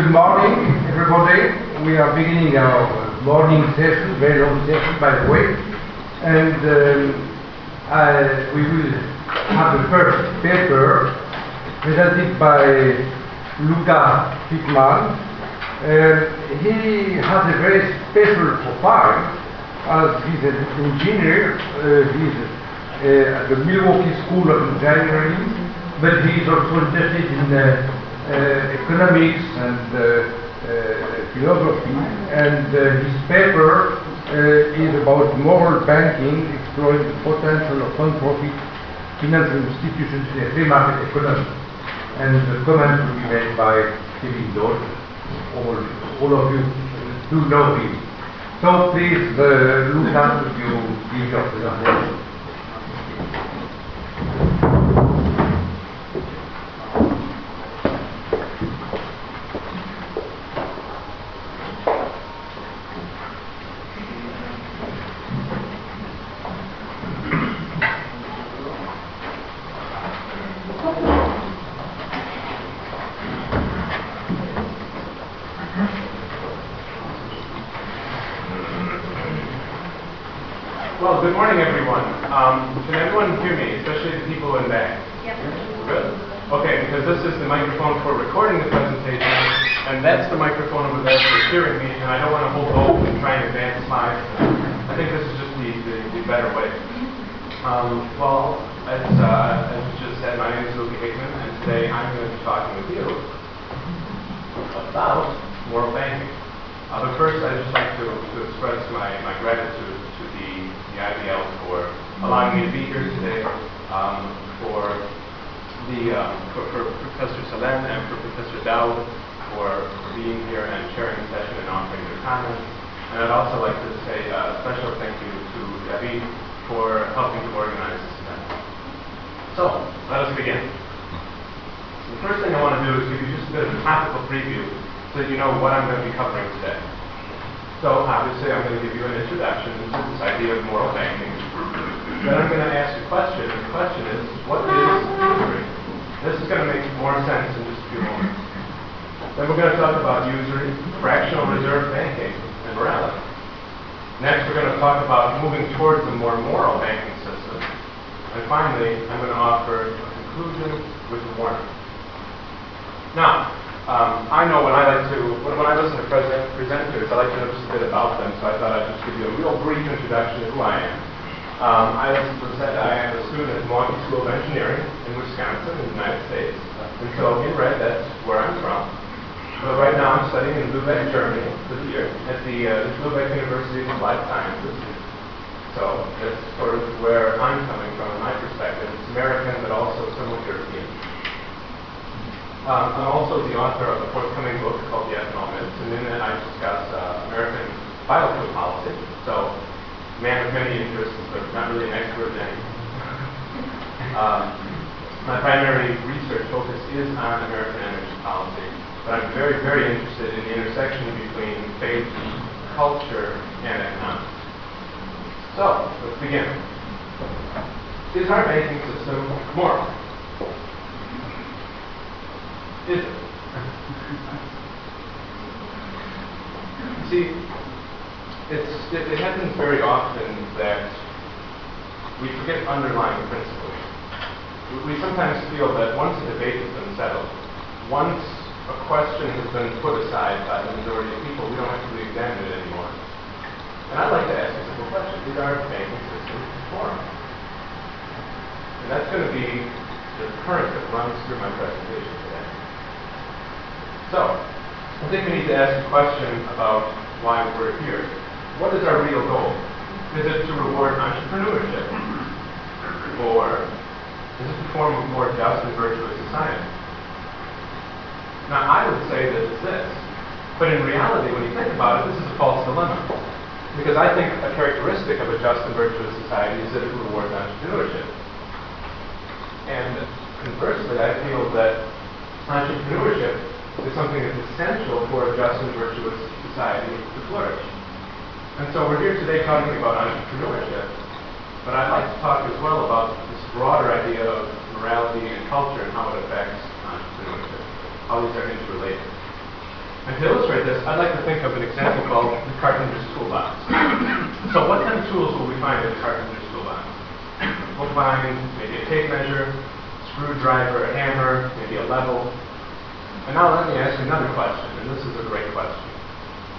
Good morning, everybody. We are beginning our morning session, very long session, by the way. And um, I, we will have the first paper presented by Luca Hickman. Uh, he has a very special profile as he's an engineer. Uh, he's uh, at the Milwaukee School of Engineering, but he is also interested in uh, economics and uh, uh, philosophy, and his paper is about moral banking, exploring the potential of non-profit financial institutions in a free market economy. And the comment will be made by Kevin Dowd. All, all of you do know him. So please, uh, Luca, would you give your presentation? everyone hear me, especially the people in back? Yep. Good? Okay, because this is the microphone for recording the presentation, and that's the microphone over there for hearing me, and I don't want to hold both and try and advance my. I think this is just the, the, the better way. Um, well, as, uh, as just said, my name is Luke Hickman, and today I'm going to be talking with you about moral banking. Uh, but first, I'd just like to, to express my, my gratitude IBL for allowing me to be here today, um, for the um, for, for, Professor Salem and for Professor Dowd for being here and sharing the session and offering their comments. And I'd also like to say a special thank you to Debbie for helping to organize this event. So, let us begin. So the first thing I want to do is give you just a bit of a topical preview so that you know what I'm going to be covering today. So obviously I'm going to give you an introduction to this idea of moral banking. Then I'm going to ask a question, the question is, what is usury? This is going to make more sense in just a few moments. Then we're going to talk about usury, fractional reserve banking, and morality. Next, we're going to talk about moving towards a more moral banking system. And finally, I'm going to offer a conclusion with a warning. Now, um, I know when I like to, when, when I listen to present, presenters, I like to know just a bit about them, so I thought I'd just give you a real brief introduction of who I am. Um, I am a student at Milwaukee School of Engineering in Wisconsin, in the United States. And so in red, that's where I'm from. But right now I'm studying in Lübeck, Germany this year at the uh, Lübeck University of Life Sciences. So that's sort of where I'm coming from, my perspective. It's American, but also somewhat European. Um, I'm also the author of a forthcoming book called The Economist, and in it I discuss uh, American biofuel policy. So, man of many interests, but not really an expert in any. um, my primary research focus is on American energy policy, but I'm very, very interested in the intersection between faith, culture, and economics. So, let's begin. Is our banking system moral? See, it's, it, it happens very often that we forget underlying principles. We, we sometimes feel that once a debate has been settled, once a question has been put aside by the majority of people, we don't have to re-examine it anymore. And I'd like to ask a simple question. regarding our banking system perform? And that's going to be the current that runs through my presentation. So, I think we need to ask a question about why we're here. What is our real goal? Is it to reward entrepreneurship? Or is it to form a more just and virtuous society? Now, I would say that it's this. But in reality, when you think about it, this is a false dilemma. Because I think a characteristic of a just and virtuous society is that it rewards entrepreneurship. And conversely, I feel that entrepreneurship is something that's essential for a just and virtuous society to flourish. And so we're here today talking about entrepreneurship, but I'd like to talk as well about this broader idea of morality and culture and how it affects entrepreneurship, how these are interrelated. And to illustrate this, I'd like to think of an example called the carpenter's toolbox. so what kind of tools will we find in the carpenter's toolbox? We'll maybe a tape measure, screwdriver, a hammer, maybe a level, and now let me ask another question, and this is a great question.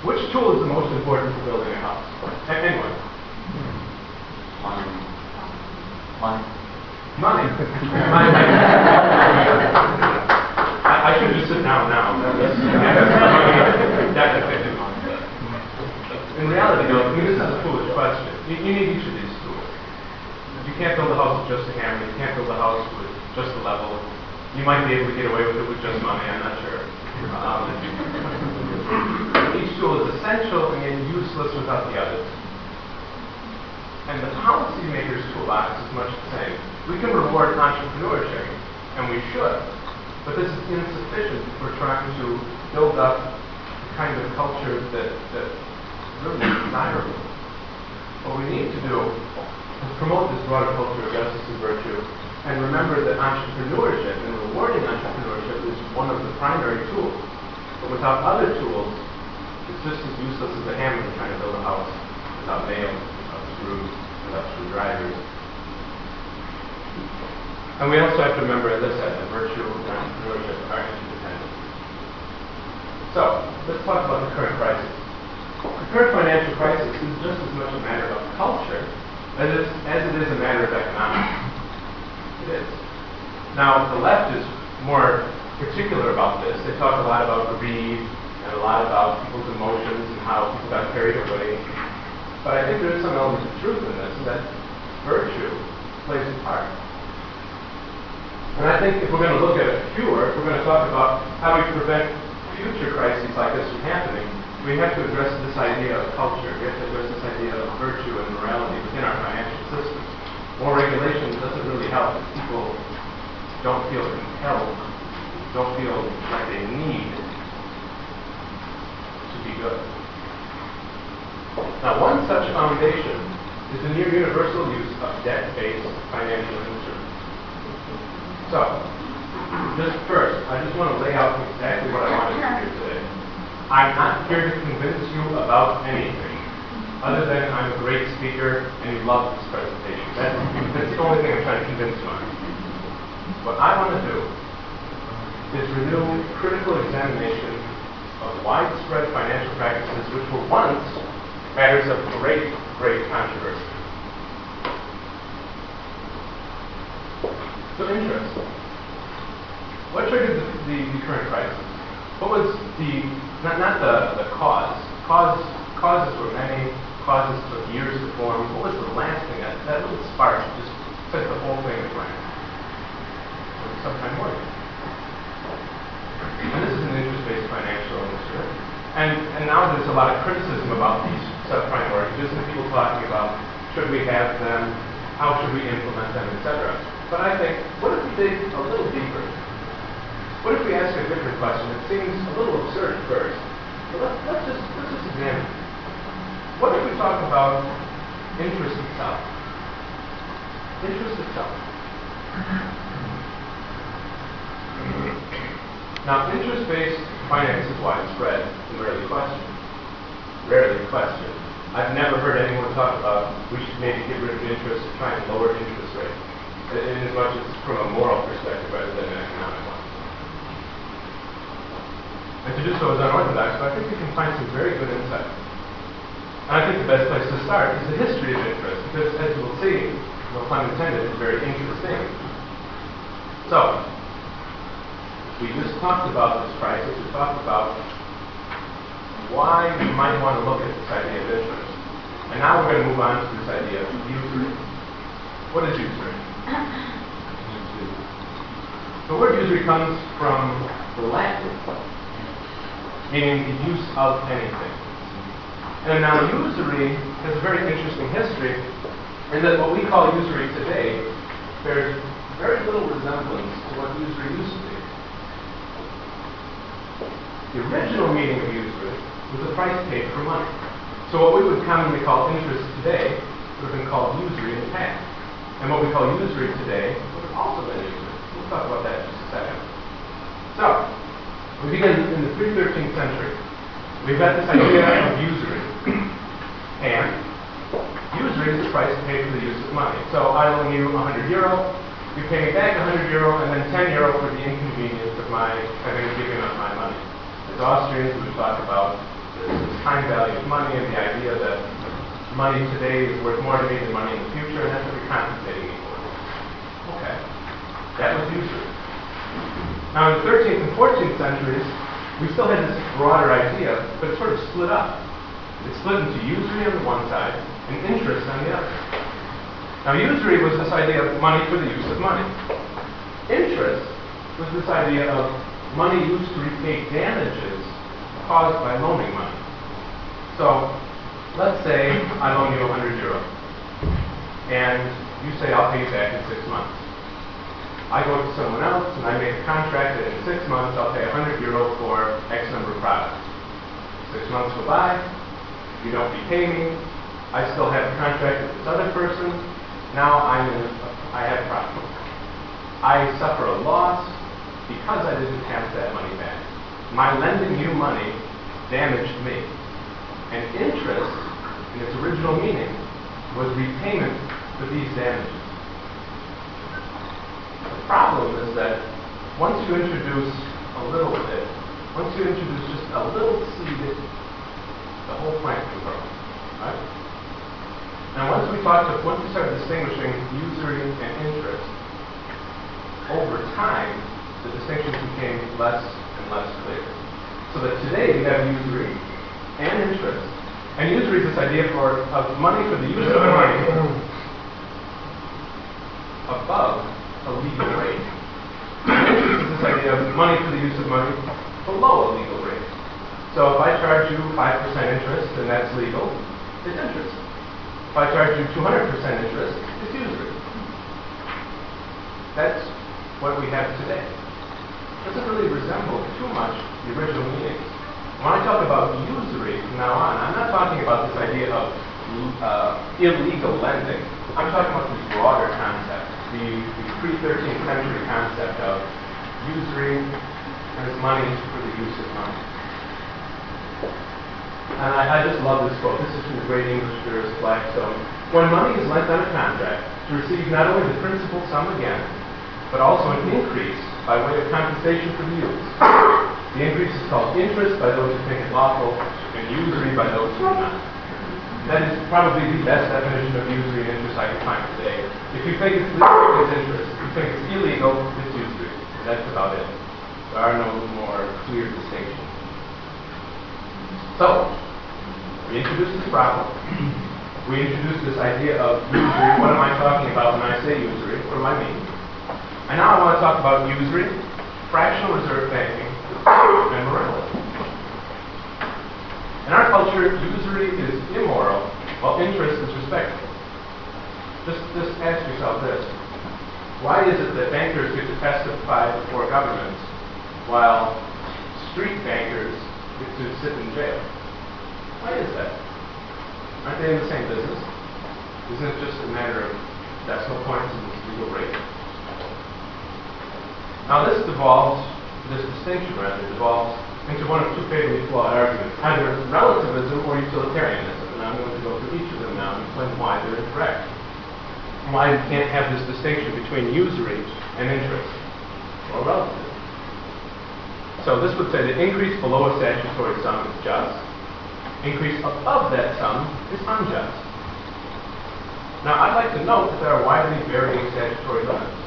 Which tool is the most important for building a house? Anyone? Money. Money. Money. Money. I, I should just sit down now. Money. In reality, though, I mean, this is a foolish question. You, you need each of these tools. You can't build a house with just a hammer. You can't build a house with just a level. You might be able to get away with it with just money. I'm not sure. Um, each tool is essential and yet useless without the others. And the policymaker's toolbox is much the same. We can reward entrepreneurship, and we should, but this is insufficient if we're trying to build up the kind of culture that, that really is desirable. What we need to do is promote this broader culture of justice and virtue, and remember that entrepreneurship and rewarding entrepreneurship is one of the primary tools. But without other tools, it's just as useless as a hammer trying to build a house without nails, without screws, without screwdrivers. And we also have to remember, as I said, that virtue and entrepreneurship are interdependent. So, let's talk about the current crisis. The current financial crisis is just as much a matter of culture as it is, as it is a matter of economics. Now, the left is more particular about this. They talk a lot about greed and a lot about people's emotions and how people got carried away. But I think there is some element of truth in this, that virtue plays a part. And I think if we're going to look at a cure, if we're going to talk about how we prevent future crises like this from happening, we have to address this idea of culture. We have to address this idea of virtue and morality within our financial system. More regulation doesn't really help people don't feel compelled, don't feel like they need to be good. Now, one such foundation is the near universal use of debt-based financial instruments. So, just first, I just want to lay out exactly what I wanted to do today. I'm not here to convince you about anything, other than I'm a great speaker and you love this presentation. That's, that's the only thing I'm trying to convince you on. What I want to do is renew critical examination of widespread financial practices which were once matters of great, great controversy. So interest. What triggered the, the, the, current crisis? What was the, not, not the, the cause, cause, causes were many, causes took years to form. What was the last thing, that, that little spark just set the whole thing aflame? Subprime mortgage. And this is an interest-based financial instrument. And, and now there's a lot of criticism about these subprime mortgages and people talking about should we have them, how should we implement them, etc. But I think, what if we dig a little deeper? What if we ask a different question? It seems a little absurd at first. But let, let's, just, let's just examine. What if we talk about interest itself? Interest itself. Now, interest-based finance is widespread and rarely questioned. Rarely questioned. I've never heard anyone talk about we should maybe get rid of interest or try and lower interest rates, in as much as from a moral perspective rather than an economic one. And to do so is unorthodox, but I think we can find some very good insight. I think the best place to start is the history of interest, because as you will see, no pun intended, it's a very interesting. So, we just talked about this crisis. We talked about why we might want to look at this idea of interest. And now we're going to move on to this idea of usury. What is usury? The word usury comes from the Latin, meaning the use of anything. And now usury has a very interesting history in that what we call usury today bears very little resemblance to what usury used to be. The original meaning of usury was the price paid for money. So what we would commonly call interest today would have been called usury in the past. And what we call usury today would have also been usury. We'll talk about that in just a second. So, we begin in the pre-13th century, we've got this idea of usury. And usury is the price paid for the use of money. So I loan you 100 euro, you pay me back 100 euro, and then 10 euro for the inconvenience of my having given up my money. As Austrians, we talk about time value of money and the idea that money today is worth more to me than money in the future, and that's what you're compensating me for. Okay. That was usury. Now, in the 13th and 14th centuries, we still had this broader idea, but it sort of split up. It split into usury on the one side and interest on the other. Now, usury was this idea of money for the use of money. Interest was this idea of money used to repay damages caused by loaning money. So, let's say I loan you 100 euro, and you say I'll pay you back in six months. I go to someone else and I make a contract that in six months I'll pay 100 euro for X number of products. Six months go by, you don't repay me, I still have a contract with this other person, now I'm in, I have a problem. I suffer a loss because I didn't have that money back. My lending you money damaged me. And interest, in its original meaning, was repayment for these damages. The problem is that once you introduce a little bit, once you introduce just a little seed, the whole plant can grow. Right? And once we talk to, once we start distinguishing usury and interest, over time, the distinctions became less and less clear. So that today we have usury and interest. And usury is this idea for of money for the use of money above a legal rate. This idea of money for the use of money below a legal rate. So if I charge you 5% interest and that's legal, it's interest. If I charge you 200% interest, it's usury. That's what we have today. It doesn't really resemble too much the original meaning. When I talk about usury from now on, I'm not talking about this idea of uh, illegal lending. I'm talking about this broader concept, the, the pre-13th century concept of usury as money for the use of money. And I, I just love this quote. This is from the great English jurist Blackstone. When money is lent on a contract to receive not only the principal sum again, but also an increase by way of compensation for the use. The increase is called interest by those who think it lawful, and usury by those who do not. That is probably the best definition of usury and interest I can find today. If you think it's legal, it's interest. If you think it's illegal, it's usury. And that's about it. There are no more clear distinctions. So, we introduced this problem. We introduced this idea of usury. What am I talking about when I say usury? What do I mean? And now I want to talk about usury, fractional reserve banking, and morality. In our culture, usury is immoral, while interest is respectable. Just, just ask yourself this. Why is it that bankers get to testify before governments, while street bankers get to sit in jail? Why is that? Aren't they in the same business? Isn't it just a matter of decimal points and legal rate? Now this devolves, this distinction rather, devolves into one of two fatally flawed arguments, either relativism or utilitarianism. And I'm going to go through each of them now and explain why they're incorrect. Why you can't have this distinction between usury and interest, or relativism. So this would say that increase below a statutory sum is just, increase above that sum is unjust. Now I'd like to note that there are widely varying statutory limits.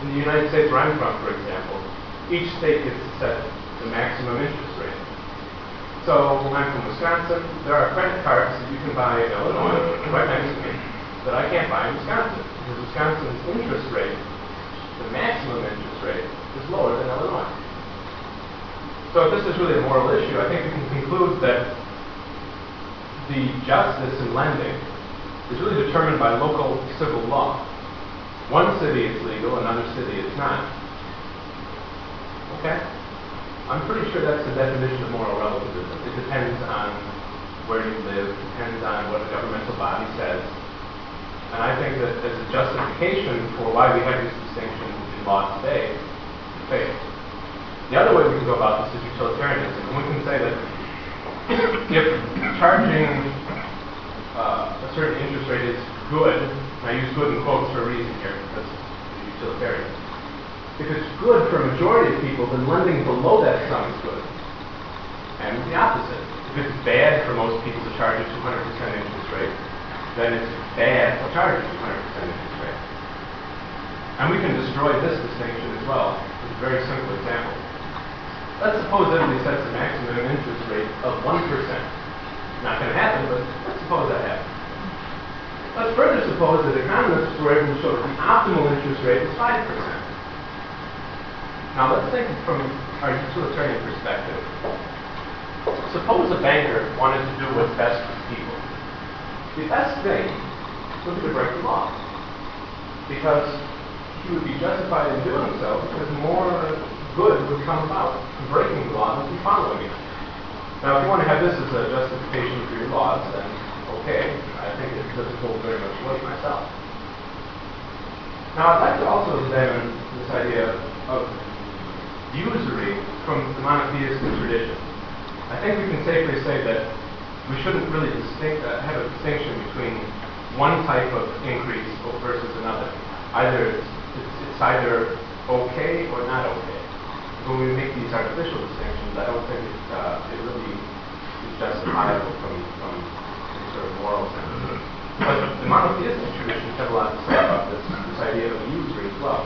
In the United States where I'm from, for example, each state gets to set the maximum interest rate. So I'm from Wisconsin. There are credit cards that you can buy in Illinois, right next to me, that I can't buy in Wisconsin. Because Wisconsin's interest rate, the maximum interest rate, is lower than Illinois. So if this is really a moral issue, I think we can conclude that the justice in lending is really determined by local civil law. One city it's legal, another city it's not. Okay? I'm pretty sure that's the definition of moral relativism. It depends on where you live, it depends on what a governmental body says. And I think that as a justification for why we have this distinction in law today, fails. The other way we can go about this is utilitarianism, and we can say that if charging uh, a certain interest rate is good, and I use good in quotes for a reason here, because it's utilitarian. If it's good for a majority of people, then lending below that sum is good. And the opposite. If it's bad for most people to charge a 200% interest rate, then it's bad to charge a 200% interest rate. And we can destroy this distinction as well with a very simple example. Let's suppose everybody sets a maximum interest rate of 1%. Not going to happen, but let's suppose that happens. Let's further suppose that economists were able to show that the optimal interest rate is 5%. Now let's think from our utilitarian perspective. Suppose a banker wanted to do what's best for people. The best thing would be to break the law. Because he would be justified in doing so because more good would come about from breaking the law from following it. Now, if you want to have this as a justification for your laws, then okay. I think it doesn't hold very much weight myself. Now, I'd like to also examine this idea of usury from the monotheistic tradition. I think we can safely say that we shouldn't really distinct, uh, have a distinction between one type of increase versus another. Either it's, it's, it's either okay or not okay. When we make these artificial distinctions, I don't think it, uh, it really is justifiable from, from sort of moral sense. But the monotheistic traditions have a lot to say about this, this idea of usury as well.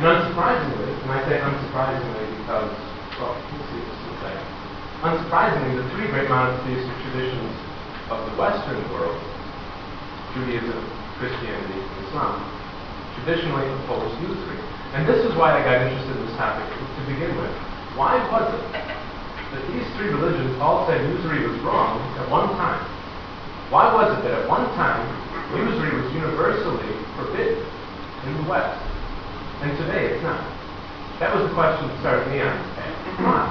And unsurprisingly, and I say unsurprisingly because, well, we'll see this in a. Unsurprisingly, the three great monotheistic traditions of the Western world, Judaism, Christianity, and Islam, traditionally oppose usury. And this is why I got interested in this topic to begin with. Why was it that these three religions all said usury was wrong at one time? Why was it that at one time usury was universally forbidden in the West, and today it's not? That was the question that started me on. Why?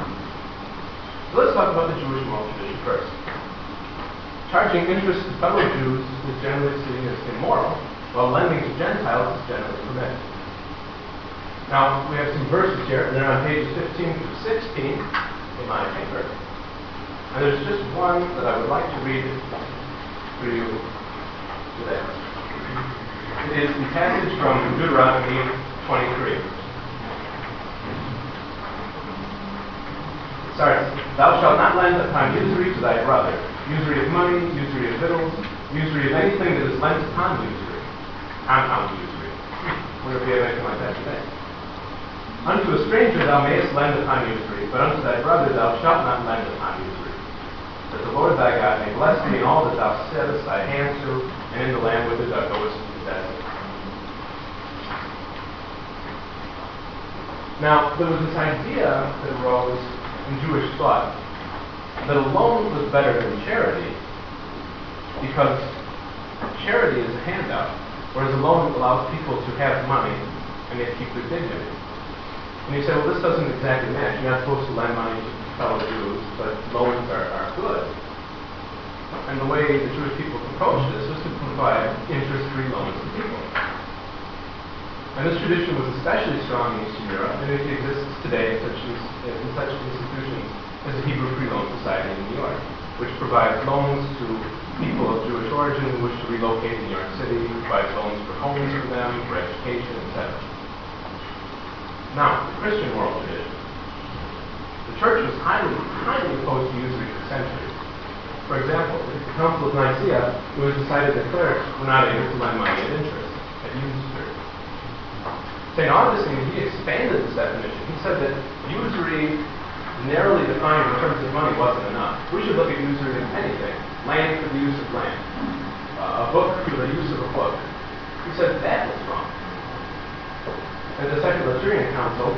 So let's talk about the Jewish moral tradition first. Charging interest to fellow Jews is generally seen as immoral, while lending to Gentiles is generally permitted. Now, we have some verses here, and they're on pages 15 through 16 in my paper. And there's just one that I would like to read for you today. It is the passage from Deuteronomy 23. Sorry, Thou shalt not lend upon usury to thy brother, usury of money, usury of victuals, usury of anything that is lent upon usury, compound usury. Wonder if we have anything like that today. Unto a stranger thou mayest lend upon usury, but unto thy brother thou shalt not lend upon usury. That the Lord thy God may bless thee in all that thou settest thy hand to, and in the land whither thou goest to possess it. Now, there was this idea that arose in Jewish thought that a loan was better than charity because charity is a handout, whereas a loan allows people to have money and they keep their dignity. And you say, well, this doesn't exactly match. You're not supposed to lend money to fellow Jews, but loans are, are good. And the way the Jewish people approached this was to provide interest-free loans to people. And this tradition was especially strong in Eastern Europe, and it exists today in such, in such institutions as the Hebrew Free Loan Society in New York, which provides loans to people of Jewish origin who wish to relocate to New York City, provides loans for homes for them, for education, etc. Now, the Christian world tradition. The church was highly, highly opposed to usury for centuries. For example, at the Council of Nicaea, it was decided that clerics were not able to lend money at interest, at usury. St. Augustine, he expanded this definition. He said that usury, narrowly defined in terms of money, wasn't enough. We should look at usury in anything. Land for the use of land. Uh, a book for the use of a book. He said that was wrong. At the Second Lateran Council,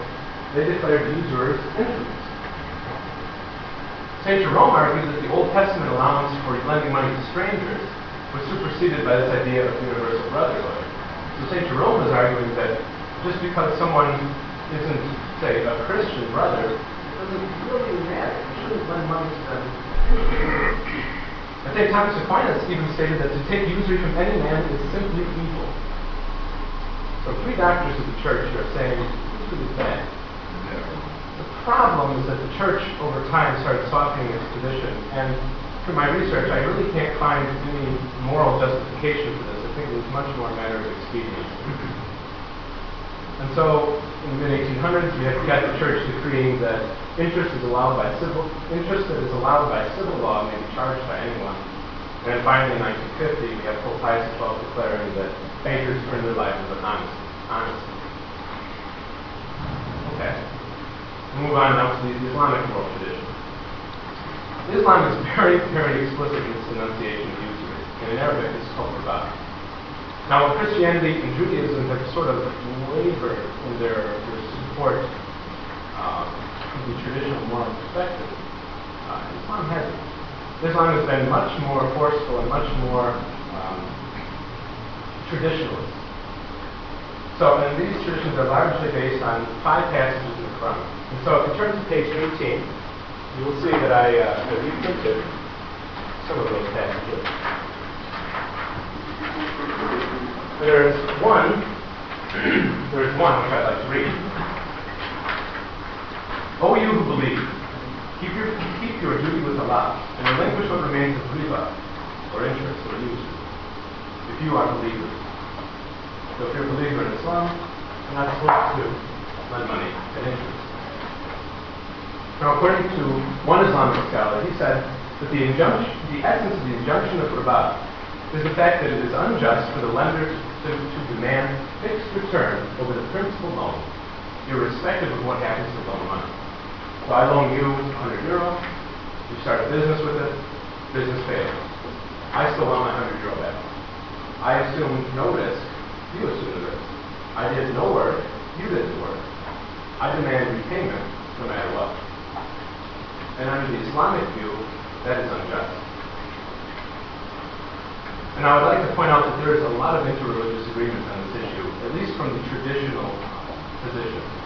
they declared usurers infamous. St. Jerome argued that the Old Testament allowance for lending money to strangers was superseded by this idea of universal brotherhood. So St. Jerome is arguing that just because someone isn't, say, a Christian brother, doesn't really matter. You shouldn't lend money to them. I think Thomas Aquinas even stated that to take usury from any man is simply evil. So three doctors of the church are saying this is bad. The problem is that the church over time started softening its position, and through my research, I really can't find any moral justification for this. I think it was much more a matter of expedience. And so, in the mid 1800s, we have got the church decreeing that interest is allowed by civil interest that is allowed by civil law may be charged by anyone. And then finally, in 1950, we have Pope Pius XII declaring that bankers turn their lives with honest, honesty. Okay. We'll move on now to the Islamic moral tradition. Islam is very, very explicit in its denunciation of usury, and in Arabic it's called riba. Now, Christianity and Judaism have sort of wavered in their, their support uh, of the traditional moral perspective. Uh, Islam hasn't. Islam has been much more forceful and much more um, traditionalist. So, and these traditions are largely based on five passages in the Quran. And so, if you turn to page 18, you will see that I uh, have reprinted some of those passages. There's one, there's one which I'd like to read. O you who believe, keep your, your duty with Allah, and relinquish what remains of riba, or interest, or use, if you are believers. So if you're a believer in Islam, you're not to lend money and interest. Now, according to one Islamic scholar, he said that the injunction, the essence of the injunction of riba is the fact that it is unjust for the lender to, to demand fixed return over the principal loan, irrespective of what happens to the loan money. So I loan you 100 euro, you start a business with it, business fails. I still want my 100 euro back. I assume no risk, you assume the risk. I did no work, you did the work. I demand repayment no matter what. And under the Islamic view, that is unjust. And I would like to point out that there is a lot of interreligious agreement on this issue, at least from the traditional position.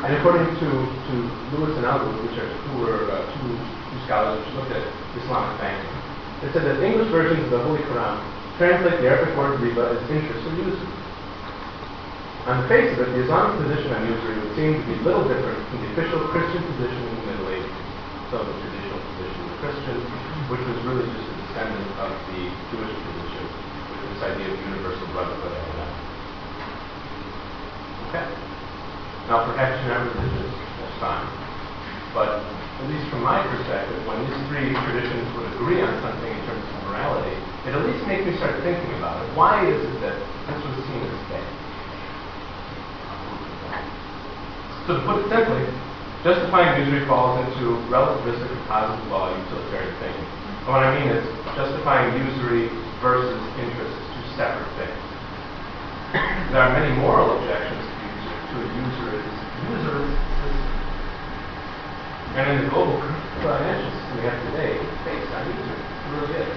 And according to, to Lewis and Algaoud, which are who were uh, two, two scholars which looked at Islamic banking, they said that English versions of the Holy Quran translate the Arabic word riba as interest or usury. On the face of it, the Islamic position on usury would seem to be little different from the official Christian position in the Middle Ages. So the traditional position of Christians, which was really just a descendant of the Jewish position with this idea of universal brotherhood and that. Okay. Now perhaps you're not religious, that's fine. But at least from my perspective, when these three traditions would agree on something in terms of morality, it at least makes me start thinking about it. Why is it that this was seen as bad? So to put it simply, justifying usury falls into relativistic or positive law utilitarian thinking. And what I mean is justifying usury versus interest is two separate things. there are many moral objections to, usury, to a system. And in the global financial system we have today, it's based on usury. It really is.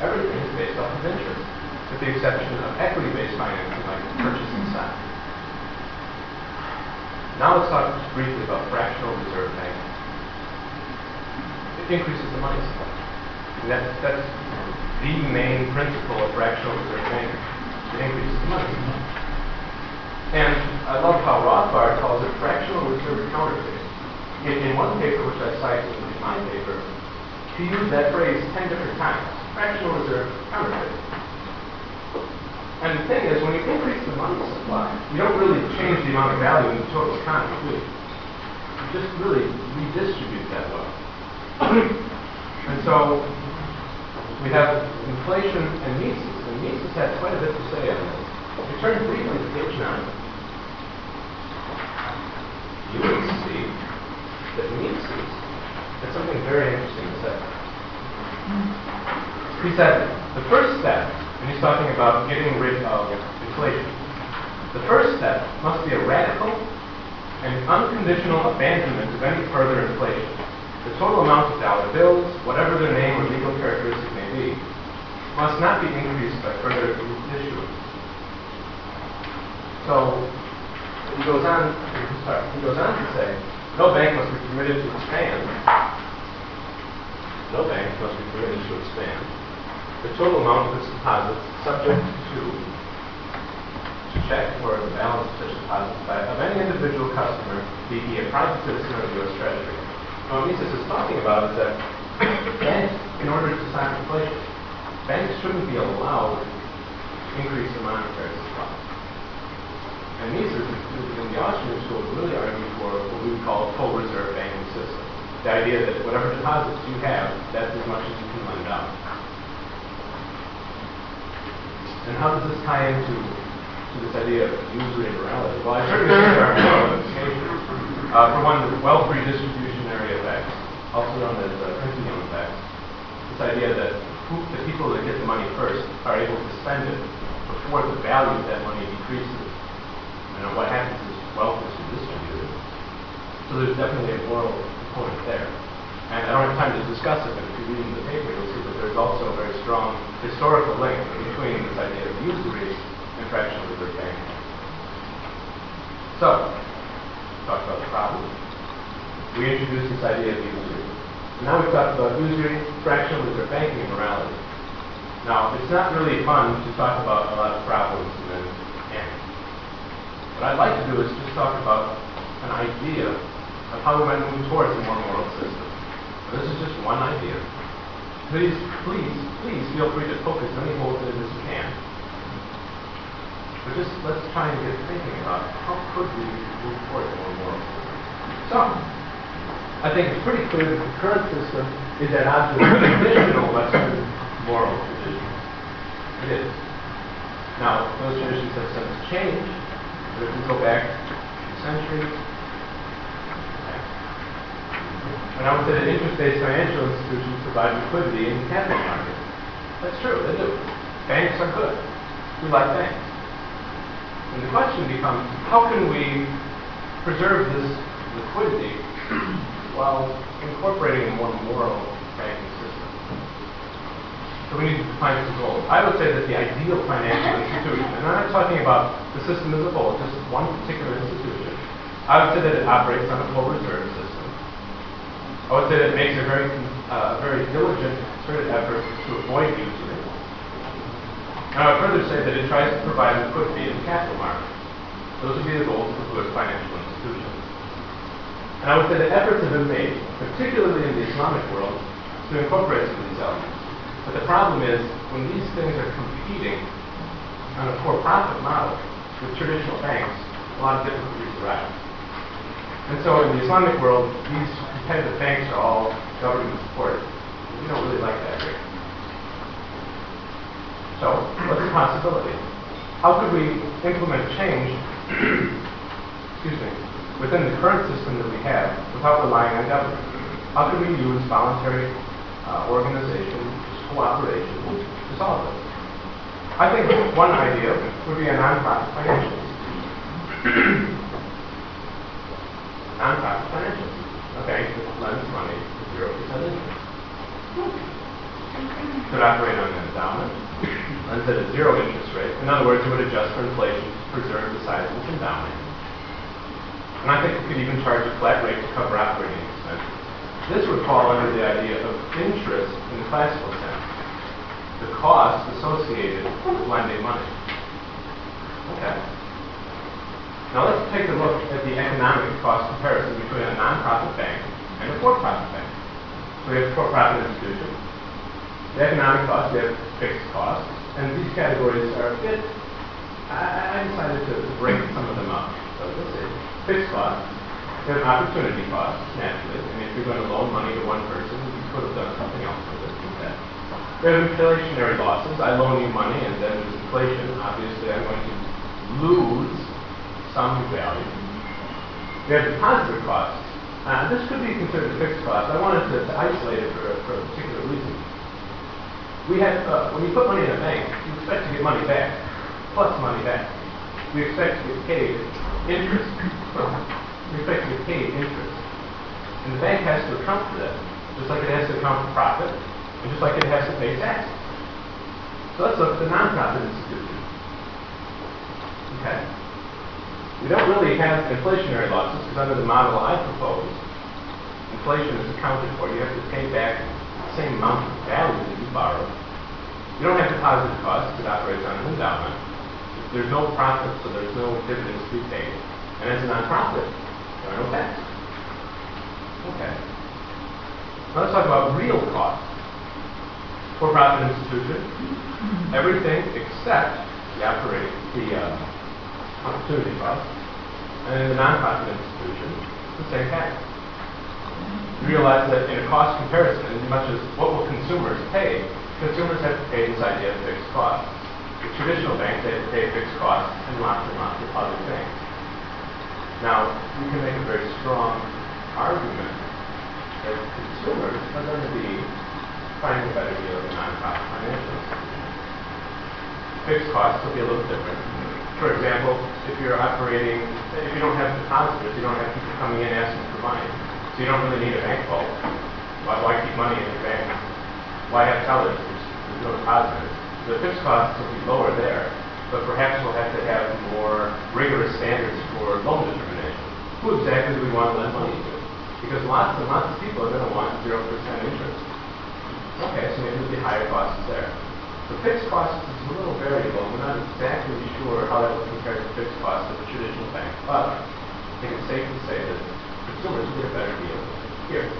Everything is based off of interest, with the exception of equity-based financing like purchasing stock. Now let's talk just briefly about fractional reserve banking. It increases the money supply. And that's, that's the main principle of fractional reserve banking. It increases the money supply. And I love how Rothbard calls it fractional reserve counterfeit. In, in one paper which I cite in my paper, he used that phrase ten different times. Fractional reserve counterfeit. And the thing is, when you increase the money supply, you don't really change the amount of value in the total economy, do you? You just really redistribute that wealth. and so we have inflation and Mises, and Mises had quite a bit to say on this. If you turn briefly to page 9, you will see that Mises had something very interesting to say. He said, the first step and he's talking about getting rid of inflation. The first step must be a radical and unconditional abandonment of any further inflation. The total amount of dollar bills, whatever their name or legal characteristic may be, must not be increased by further issuance. So he goes on. Sorry, he goes on to say, no bank must be permitted to expand. No bank must be permitted to expand the total amount of its deposits subject to, to check or the balance of such deposits by, of any individual customer, be he a private citizen or the U.S. Treasury. Now, what Mises is talking about is that banks, in order to stop inflation, banks shouldn't be allowed to increase the monetary supply. And Mises, in the Austrian school, really argued for what we would call a full reserve banking system. The idea that whatever deposits you have, that's as much as you can lend out. And how does this tie into to this idea of usury and morality? Well, I certainly think there are moral. Uh, for one, the wealth redistributionary effects, also known as uh, Cantillon effects. This idea that who, the people that get the money first are able to spend it before the value of that money decreases. Know, what happens is wealth is redistributed. So there's definitely a moral component there. And I don't have time to discuss it, but if you read in the paper, you'll see that there's also a very strong historical link between this idea of usury and fractional reserve banking. So, talk about the problem. We introduced this idea of usury. Now we've talked about usury, fractional reserve banking, and morality. Now, it's not really fun to talk about a lot of problems and then. What I'd like to do is just talk about an idea of how we might move towards a more moral system. This is just one idea. Please, please, please feel free to poke as many holes in as you can. But just let's try and get thinking about how could we move towards a more moral system. So, I think it's pretty clear that the current system is at odds with traditional Western moral traditions. It is. Now, those traditions have since changed, if we go back centuries, and I would say that interest-based financial institutions provide liquidity in the capital market. That's true, they do. Banks are good. We like banks. And the question becomes, how can we preserve this liquidity while incorporating a more moral banking? So we need to define some goals. I would say that the ideal financial institution, and I'm not talking about the system as a whole, just one particular institution, I would say that it operates on a full reserve system. I would say that it makes a very, uh, very diligent, concerted effort to avoid usury. And I would further say that it tries to provide liquidity in the capital market. Those would be the goals of a good financial institution. And I would say that efforts have been made, particularly in the Islamic world, to incorporate some of these elements. But the problem is, when these things are competing on a for-profit model with traditional banks, a lot of difficulties arise. And so in the Islamic world, these competitive banks are all government supported. We don't really like that here. So, what's the possibility? How could we implement change, excuse me, within the current system that we have without relying on government? How could we use voluntary uh, organization, cooperation to solve it. I think one idea would be a nonprofit financial institution. nonprofit financial institution. A bank that lends money zero percent interest. Could operate on an endowment, lends at a zero interest rate. In other words, it would adjust for inflation to preserve the size of its endowment. And I think it could even charge a flat rate to cover operating expenses. This would fall under the idea of interest in the classical. The cost associated with lending money. Okay. Now let's take a look at the economic cost comparison between a nonprofit bank and a for-profit bank. So we have a for-profit institution. The economic cost, we have fixed costs, and these categories are a bit, I, I decided to, break some of them up. So let's see, fixed costs, we have opportunity costs, naturally. Mean, if you're going to loan money to one person, you could have done something else with it. We have inflationary losses. I loan you money and then there's inflation. Obviously, I'm going to lose some value. We have depositor costs. Uh, this could be considered a fixed cost. I wanted to, to isolate it for, for a particular reason. We have, uh, when you put money in a bank, you expect to get money back, plus money back. We expect to get paid interest. We expect to get paid interest. And the bank has to account for that, just like it has to account for profit, just like it has to pay taxes. So let's look at the nonprofit institution. Okay. We don't really have inflationary losses because under the model I propose, inflation is accounted for. You have to pay back the same amount of value that you borrowed. You don't have deposit costs it operates on an endowment. there's no profit, so there's no dividends to be paid. And as a nonprofit, there are no taxes. Okay. Now let's talk about real costs. For-profit institution, everything except the operating, the uh, opportunity cost. And in the nonprofit institution, the same thing. You realize that in a cost comparison, as much as what will consumers pay, consumers have to pay this idea of fixed costs. The traditional banks, they have to pay fixed costs and lots and lots of other things. Now, you can make a very strong argument that consumers are going to be finding a better deal than nonprofit financial institutions. Fixed costs will be a little different. For example, if you're operating, if you don't have depositors, you don't have people coming in asking for money, so you don't really need a bank vault. Why, why keep money in your bank? Why have tellers? There's no depositors. The fixed costs will be lower there, but perhaps we'll have to have more rigorous standards for loan determination. Who exactly do we want to lend money to? Because lots and lots of people are going to want 0% interest. Okay, so maybe there'll be higher costs there. The fixed costs is a little variable. We're not exactly sure how that will compare to fixed costs of a traditional bank, but I think it's safe to say that consumers will get a better deal here.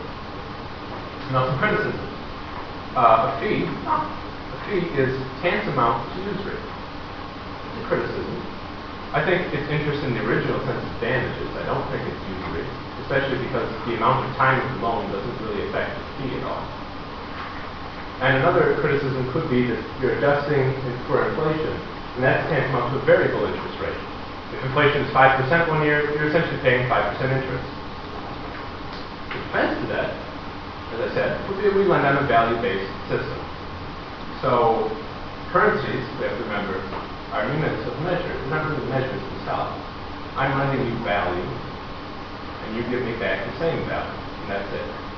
Now, some criticism. Uh, a fee, a fee is tantamount to usury. It's a criticism. I think it's interest in the original sense of damages. I don't think it's usury, especially because the amount of time of the loan doesn't really affect the fee at all. And another criticism could be that you're adjusting for inflation, and that's tantamount to a variable interest rate. If inflation is 5% one year, you're essentially paying 5% interest. The defense to that, as I said, would be that we lend on a value-based system. So currencies, we have to remember, are units of measure. They're not really measures themselves. I'm lending you value, and you give me back the same value, and that's it.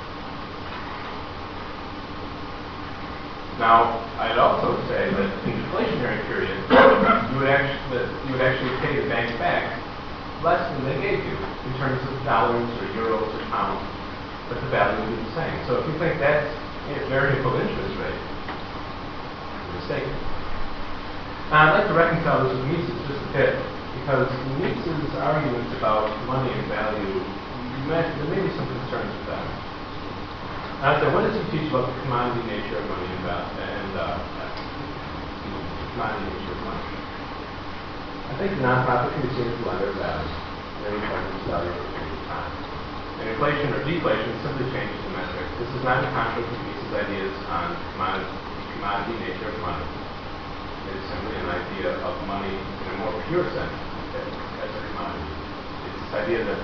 Now, I'd also say that in deflationary periods, you would actually you would actually pay the bank back less than they gave you in terms of dollars or euros or pounds, but the value would be the same. So if you think that's a variable interest rate, you're mistaken. Now, I'd like to reconcile this with Mises just a bit, because Mises' arguments about money and value, there may be some concerns with that. Now, so what does he teach about the commodity nature of money and, val- and uh, commodity nature of money? I think nonprofit can be seen as lender value. He finds its value over time. And inflation or deflation simply changes the metric. This is not a conflict with Mises' ideas on commodity, commodity nature of money. It is simply an idea of money in a more pure sense as a commodity. It's this idea that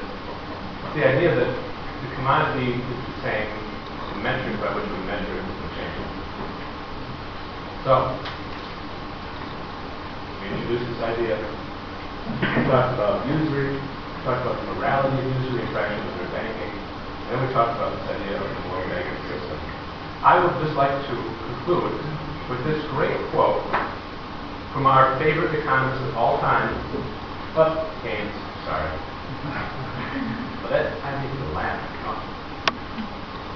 the idea that the commodity is the same the metric by which we measure doesn't change. So, we introduced this idea. We talked about usury, we talked about the morality of usury and fractional reserve banking, and then we talked about this idea of the moral banking system. I would just like to conclude with this great quote from our favorite economist of all time, but Keynes, sorry. but that, I need to laugh.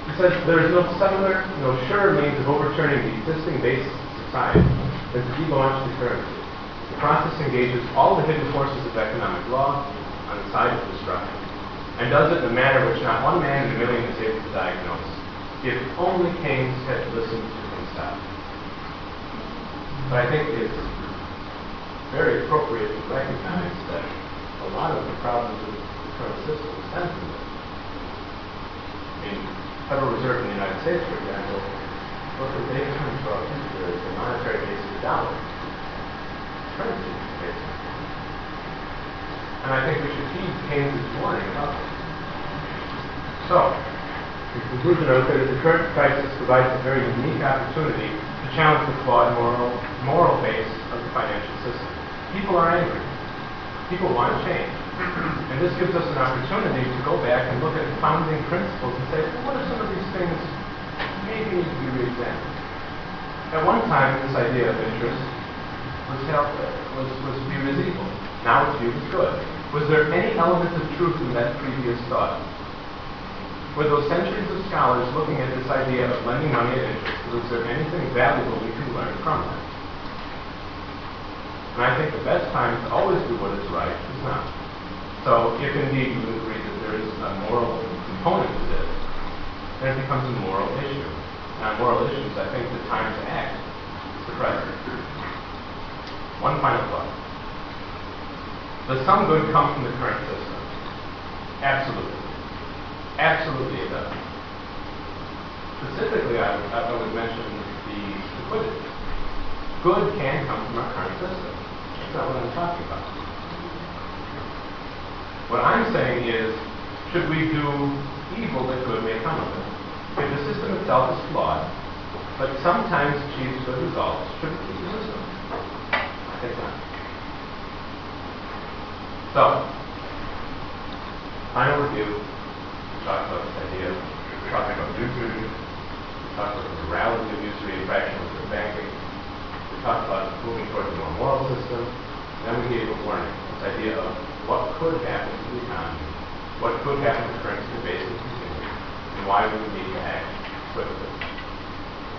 He says, there is no subtler, no surer means of overturning the existing basis of society than to debauch the currency. The process engages all the hidden forces of economic law on the side of destruction, and does it in a manner which not one man in a million is able to diagnose. If only Keynes had listened to himself. But I think it's very appropriate to recognize that a lot of the problems of the current system stem from this. I mean, Federal Reserve in the United States, for example, look at they come from the, the monetary base of the dollar. Currency base. And I think we should heed Keynes' warning about this. So, in conclusion, I would say that the current crisis provides a very unique opportunity to challenge the flawed moral, moral base of the financial system. People are angry. People want change. And this gives us an opportunity to go back and look at founding principles and say, well, what are some of these things maybe need to be re-examined? At one time, this idea of interest was, held, was, was viewed as evil. Now it's viewed as good. Was there any element of truth in that previous thought? Were those centuries of scholars looking at this idea of lending money at interest, was there anything valuable we could learn from that? And I think the best time to always do what is right is now. So if indeed you agree that there is a moral component to this, then it becomes a moral issue. And on moral issues, I think the time to act is the present. One final thought. Does some good come from the current system? Absolutely. Absolutely it does. Specifically, I, I would mention the liquidity. Good can come from our current system. That's not what I'm talking about. What I'm saying is, should we do evil that good may come of it? If the system itself is flawed, but sometimes achieves good results, should we keep the system? I think not. So, final review. We talked about this idea. We talked about usury. We talked about the morality of usury and fractional banking. We talked about moving towards a more moral system. Then we gave a warning. This idea of what could happen to the economy, what could happen to currency and continue, and why we need to act swiftly.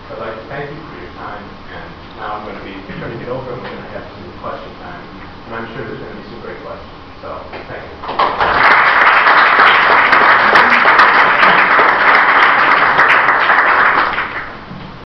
So I'd like to thank you for your time, and now I'm going to be turning it over, and we're going to have some question time, and I'm sure there's going to be some great questions. So, thank you.